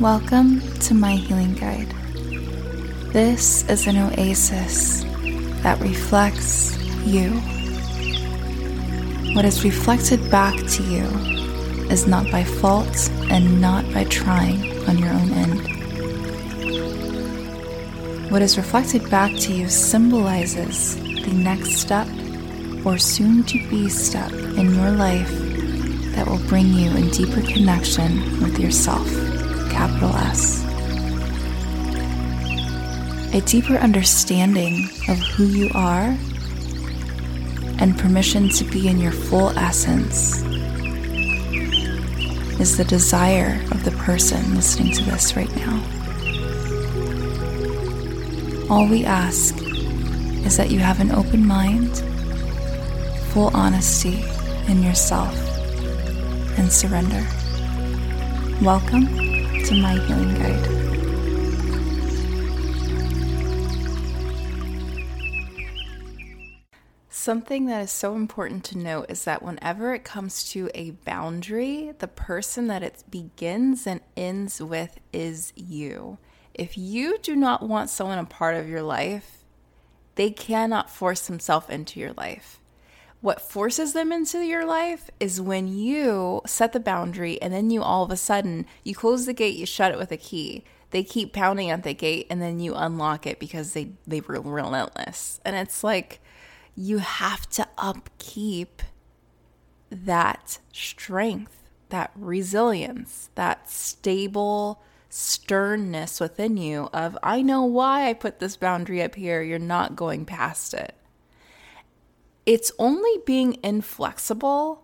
Welcome to my healing guide. This is an oasis that reflects you. What is reflected back to you is not by fault and not by trying on your own end. What is reflected back to you symbolizes the next step or soon to be step in your life that will bring you in deeper connection with yourself, capital S. A deeper understanding of who you are and permission to be in your full essence is the desire of the person listening to this right now. All we ask is that you have an open mind, full honesty in yourself, and surrender. Welcome to my healing guide. Something that is so important to note is that whenever it comes to a boundary, the person that it begins and ends with is you. If you do not want someone a part of your life, they cannot force themselves into your life. What forces them into your life is when you set the boundary and then you all of a sudden you close the gate, you shut it with a key. They keep pounding at the gate and then you unlock it because they they were relentless. And it's like you have to upkeep that strength, that resilience, that stable sternness within you of I know why I put this boundary up here, you're not going past it. It's only being inflexible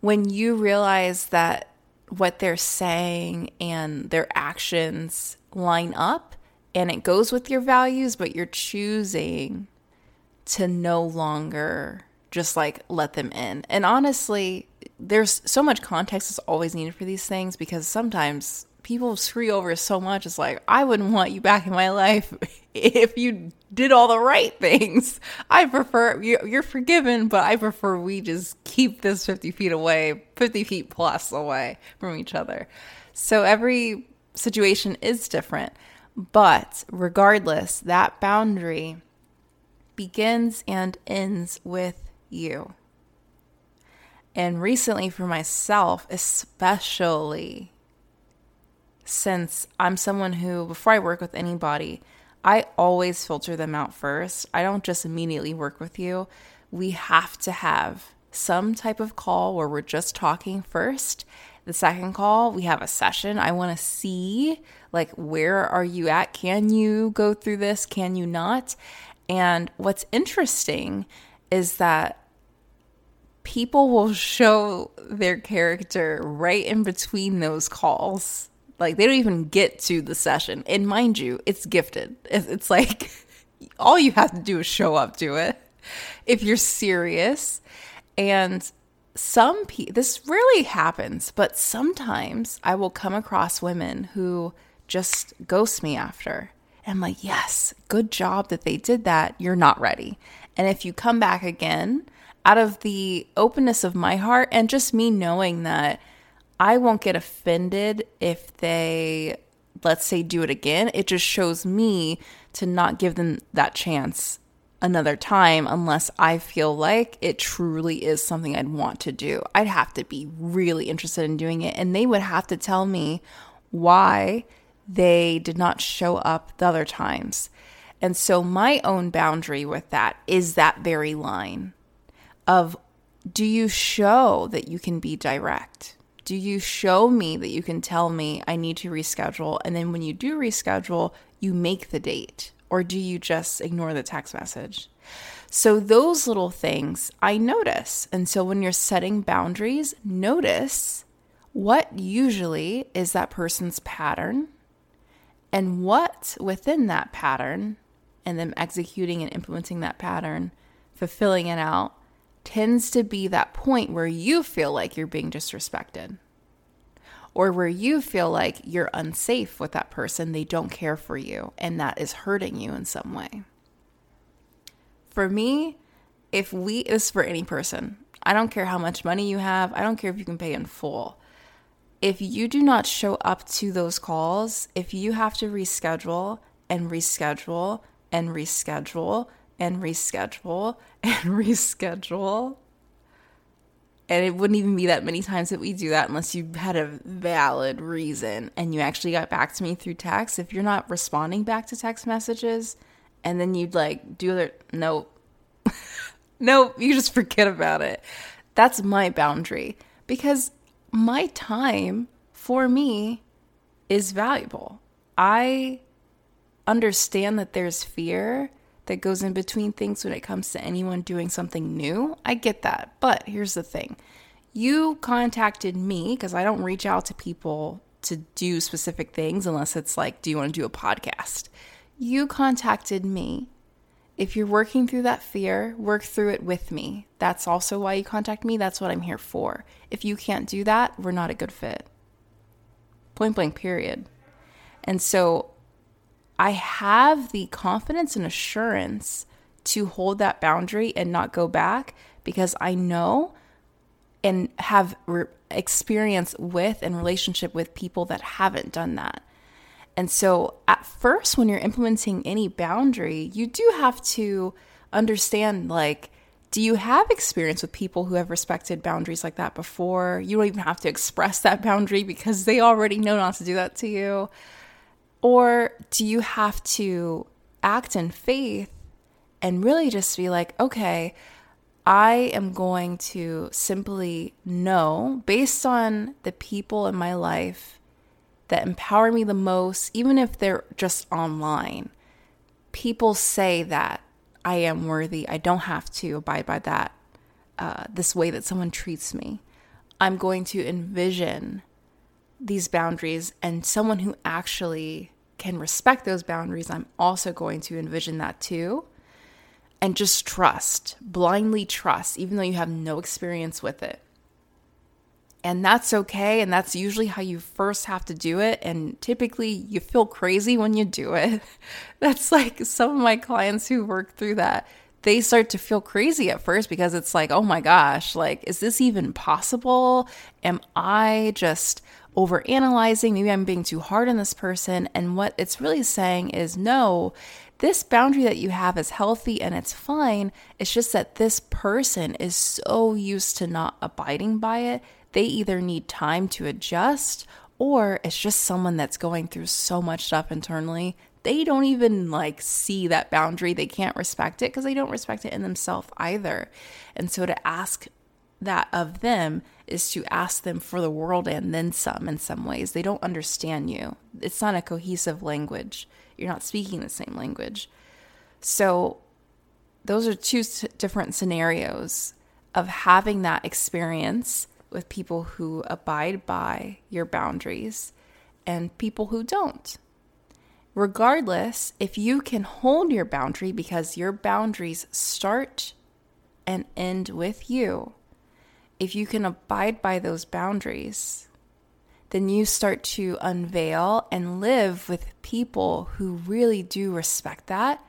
when you realize that what they're saying and their actions line up and it goes with your values, but you're choosing to no longer just like let them in. And honestly, there's so much context is always needed for these things because sometimes people screw over so much. It's like, I wouldn't want you back in my life if you did all the right things. I prefer, you're forgiven, but I prefer we just keep this 50 feet away, 50 feet plus away from each other. So every situation is different. But regardless, that boundary begins and ends with you. And recently, for myself, especially, since I'm someone who, before I work with anybody, I always filter them out first. I don't just immediately work with you. We have to have some type of call where we're just talking first. The second call, we have a session. I want to see like where are you at? Can you go through this? Can you not? And what's interesting is that people will show their character right in between those calls like they don't even get to the session. And mind you, it's gifted. It's like all you have to do is show up to it if you're serious. And some people, this rarely happens, but sometimes I will come across women who just ghost me after. And I'm like, yes, good job that they did that. You're not ready. And if you come back again, out of the openness of my heart and just me knowing that I won't get offended if they, let's say, do it again. It just shows me to not give them that chance another time unless I feel like it truly is something I'd want to do. I'd have to be really interested in doing it, and they would have to tell me why they did not show up the other times. And so, my own boundary with that is that very line of do you show that you can be direct? Do you show me that you can tell me I need to reschedule? And then when you do reschedule, you make the date, or do you just ignore the text message? So, those little things I notice. And so, when you're setting boundaries, notice what usually is that person's pattern and what within that pattern and them executing and implementing that pattern, fulfilling it out, tends to be that point where you feel like you're being disrespected or where you feel like you're unsafe with that person, they don't care for you, and that is hurting you in some way. For me, if we, is for any person, I don't care how much money you have, I don't care if you can pay in full. if you do not show up to those calls, if you have to reschedule and reschedule and reschedule and reschedule and reschedule, and it wouldn't even be that many times that we do that unless you had a valid reason and you actually got back to me through text. If you're not responding back to text messages and then you'd like do other, nope. nope, you just forget about it. That's my boundary because my time for me is valuable. I understand that there's fear that goes in between things when it comes to anyone doing something new. I get that. But here's the thing you contacted me because I don't reach out to people to do specific things unless it's like, do you want to do a podcast? You contacted me. If you're working through that fear, work through it with me. That's also why you contact me. That's what I'm here for. If you can't do that, we're not a good fit. Point blank, period. And so I have the confidence and assurance to hold that boundary and not go back because I know and have re- experience with and relationship with people that haven't done that. And so at first when you're implementing any boundary, you do have to understand like do you have experience with people who have respected boundaries like that before? You don't even have to express that boundary because they already know not to do that to you. Or do you have to act in faith and really just be like, okay, I am going to simply know based on the people in my life that empower me the most, even if they're just online. People say that I am worthy. I don't have to abide by that, uh, this way that someone treats me. I'm going to envision these boundaries and someone who actually can respect those boundaries, I'm also going to envision that too. And just trust, blindly trust, even though you have no experience with it. And that's okay. And that's usually how you first have to do it. And typically you feel crazy when you do it. That's like some of my clients who work through that. They start to feel crazy at first because it's like, oh my gosh, like, is this even possible? Am I just over analyzing? Maybe I'm being too hard on this person. And what it's really saying is, no, this boundary that you have is healthy and it's fine. It's just that this person is so used to not abiding by it they either need time to adjust or it's just someone that's going through so much stuff internally. They don't even like see that boundary. They can't respect it because they don't respect it in themselves either. And so to ask that of them is to ask them for the world and then some in some ways. They don't understand you. It's not a cohesive language. You're not speaking the same language. So, those are two different scenarios of having that experience with people who abide by your boundaries and people who don't. Regardless, if you can hold your boundary because your boundaries start and end with you, if you can abide by those boundaries, then you start to unveil and live with people who really do respect that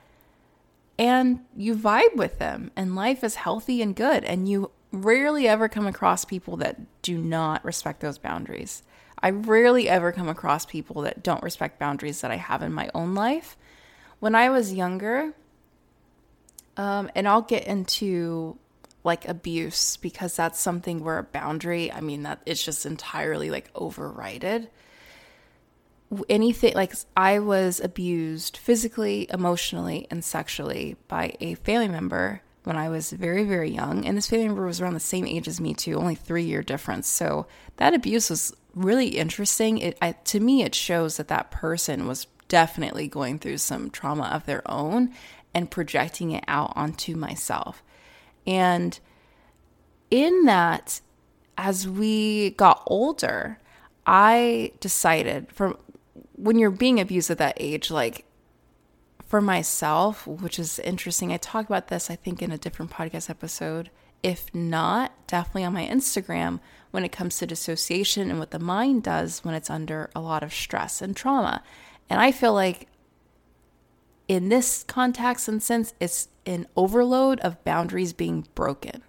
and you vibe with them and life is healthy and good and you rarely ever come across people that do not respect those boundaries. I rarely ever come across people that don't respect boundaries that I have in my own life. When I was younger, um, and I'll get into like abuse because that's something where a boundary, I mean, that it's just entirely like overrided. Anything like I was abused physically, emotionally, and sexually by a family member when I was very, very young. And this family member was around the same age as me, too, only three year difference. So that abuse was really interesting. It, I, to me, it shows that that person was definitely going through some trauma of their own and projecting it out onto myself. And in that, as we got older, I decided from when you're being abused at that age, like for myself, which is interesting. I talk about this, I think, in a different podcast episode. If not, definitely on my Instagram when it comes to dissociation and what the mind does when it's under a lot of stress and trauma. And I feel like in this context and sense, it's an overload of boundaries being broken.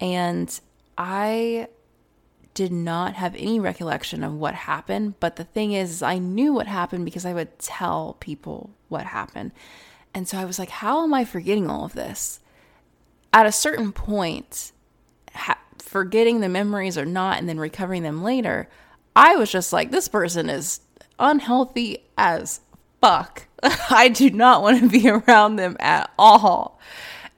And I did not have any recollection of what happened. But the thing is, I knew what happened because I would tell people what happened. And so I was like, how am I forgetting all of this? At a certain point, ha- forgetting the memories or not, and then recovering them later, I was just like, this person is unhealthy as fuck. I do not want to be around them at all.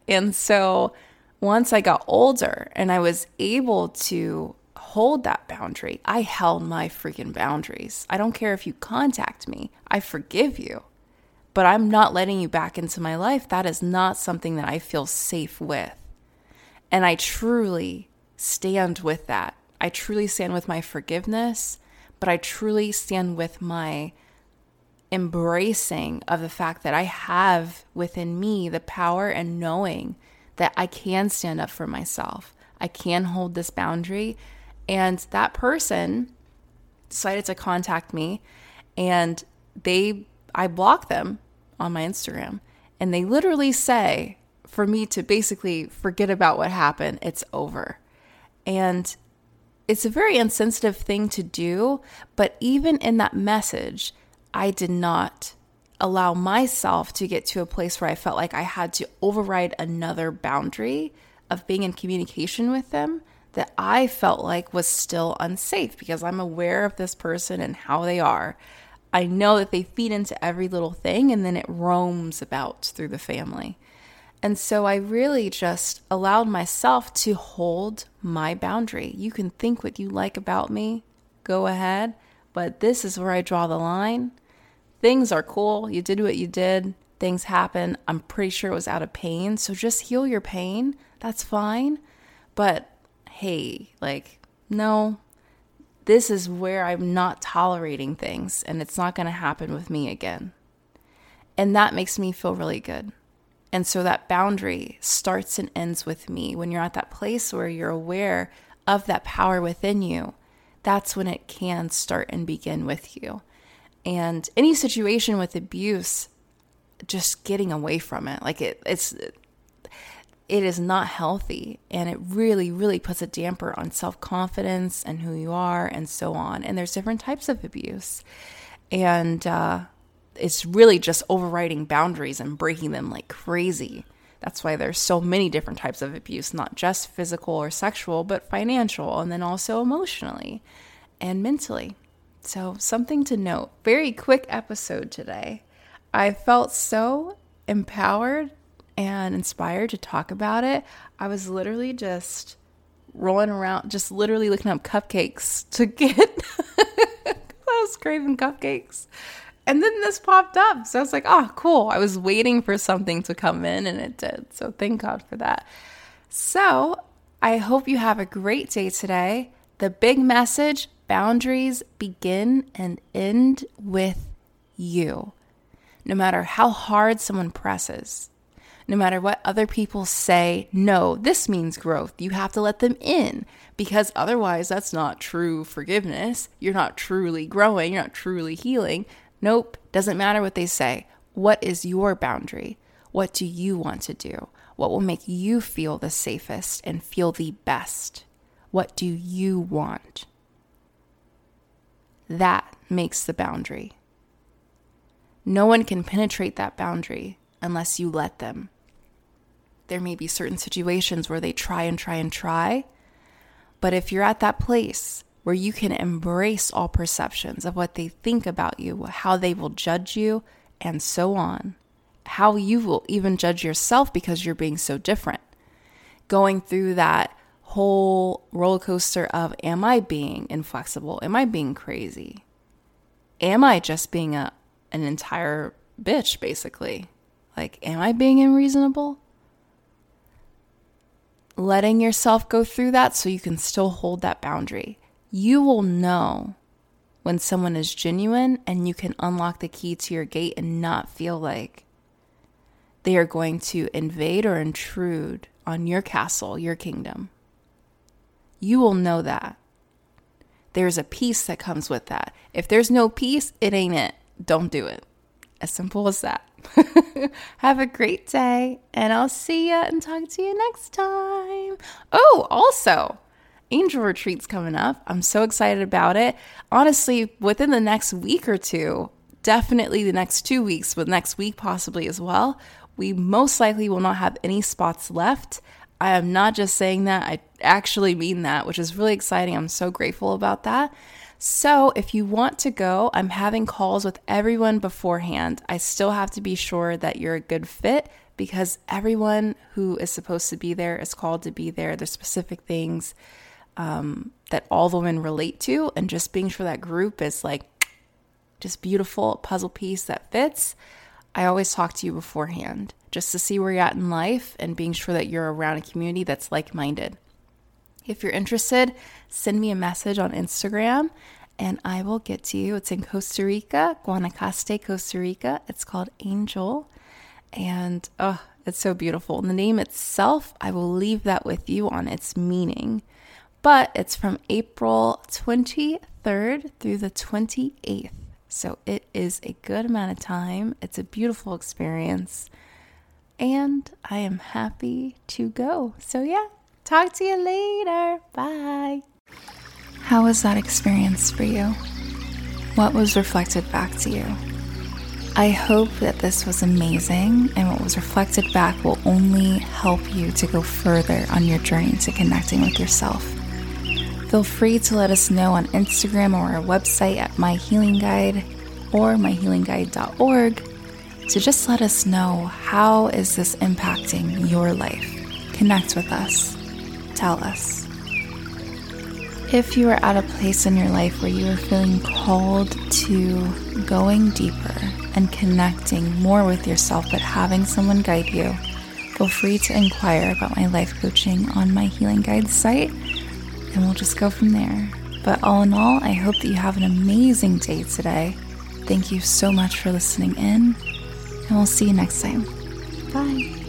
And so once I got older and I was able to hold that boundary, I held my freaking boundaries. I don't care if you contact me, I forgive you, but I'm not letting you back into my life. That is not something that I feel safe with. And I truly stand with that. I truly stand with my forgiveness, but I truly stand with my embracing of the fact that I have within me the power and knowing that I can stand up for myself. I can hold this boundary. And that person decided to contact me and they I block them on my Instagram and they literally say for me to basically forget about what happened, it's over. And it's a very insensitive thing to do, but even in that message, I did not allow myself to get to a place where I felt like I had to override another boundary of being in communication with them that I felt like was still unsafe because I'm aware of this person and how they are. I know that they feed into every little thing and then it roams about through the family. And so I really just allowed myself to hold my boundary. You can think what you like about me, go ahead, but this is where I draw the line things are cool. You did what you did. Things happen. I'm pretty sure it was out of pain. So just heal your pain. That's fine. But hey, like, no, this is where I'm not tolerating things and it's not going to happen with me again. And that makes me feel really good. And so that boundary starts and ends with me. When you're at that place where you're aware of that power within you, that's when it can start and begin with you. And any situation with abuse, just getting away from it. Like it it's it is not healthy and it really really puts a damper on self-confidence and who you are and so on. And there's different types of abuse. And uh, it's really just overriding boundaries and breaking them like crazy. That's why there's so many different types of abuse not just physical or sexual but financial and then also emotionally and mentally. So, something to note. Very quick episode today. I felt so empowered and inspired to talk about it. I was literally just rolling around, just literally looking up cupcakes to get. I was craving cupcakes. And then this popped up. So I was like, oh, cool. I was waiting for something to come in and it did. So thank God for that. So I hope you have a great day today. The big message boundaries begin and end with you. No matter how hard someone presses, no matter what other people say, no, this means growth. You have to let them in because otherwise, that's not true forgiveness. You're not truly growing, you're not truly healing. Nope, doesn't matter what they say. What is your boundary? What do you want to do? What will make you feel the safest and feel the best? What do you want? That makes the boundary. No one can penetrate that boundary unless you let them. There may be certain situations where they try and try and try, but if you're at that place where you can embrace all perceptions of what they think about you, how they will judge you, and so on, how you will even judge yourself because you're being so different. Going through that whole roller coaster of am I being inflexible? Am I being crazy? Am I just being a an entire bitch basically? Like am I being unreasonable? Letting yourself go through that so you can still hold that boundary. You will know when someone is genuine and you can unlock the key to your gate and not feel like they are going to invade or intrude on your castle, your kingdom you will know that. There's a peace that comes with that. If there's no peace, it ain't it. Don't do it. As simple as that. Have a great day, and I'll see you and talk to you next time. Oh, also, angel retreats coming up. I'm so excited about it. Honestly, within the next week or two, definitely the next two weeks, but next week possibly as well, we most likely will not have any spots left. I am not just saying that, I actually mean that, which is really exciting. I'm so grateful about that. So, if you want to go, I'm having calls with everyone beforehand. I still have to be sure that you're a good fit because everyone who is supposed to be there is called to be there. There's specific things um, that all the women relate to, and just being sure that group is like just beautiful puzzle piece that fits. I always talk to you beforehand just to see where you're at in life and being sure that you're around a community that's like minded. If you're interested, send me a message on Instagram and I will get to you. It's in Costa Rica, Guanacaste, Costa Rica. It's called Angel. And oh, it's so beautiful. And the name itself, I will leave that with you on its meaning. But it's from April 23rd through the 28th. So it is a good amount of time. It's a beautiful experience. And I am happy to go. So, yeah, Talk to you later. Bye. How was that experience for you? What was reflected back to you? I hope that this was amazing and what was reflected back will only help you to go further on your journey to connecting with yourself. Feel free to let us know on Instagram or our website at My Healing Guide or myhealingguide.org to just let us know how is this impacting your life. Connect with us tell us. If you are at a place in your life where you are feeling called to going deeper and connecting more with yourself, but having someone guide you, feel free to inquire about my life coaching on my Healing Guide site, and we'll just go from there. But all in all, I hope that you have an amazing day today. Thank you so much for listening in, and we'll see you next time. Bye.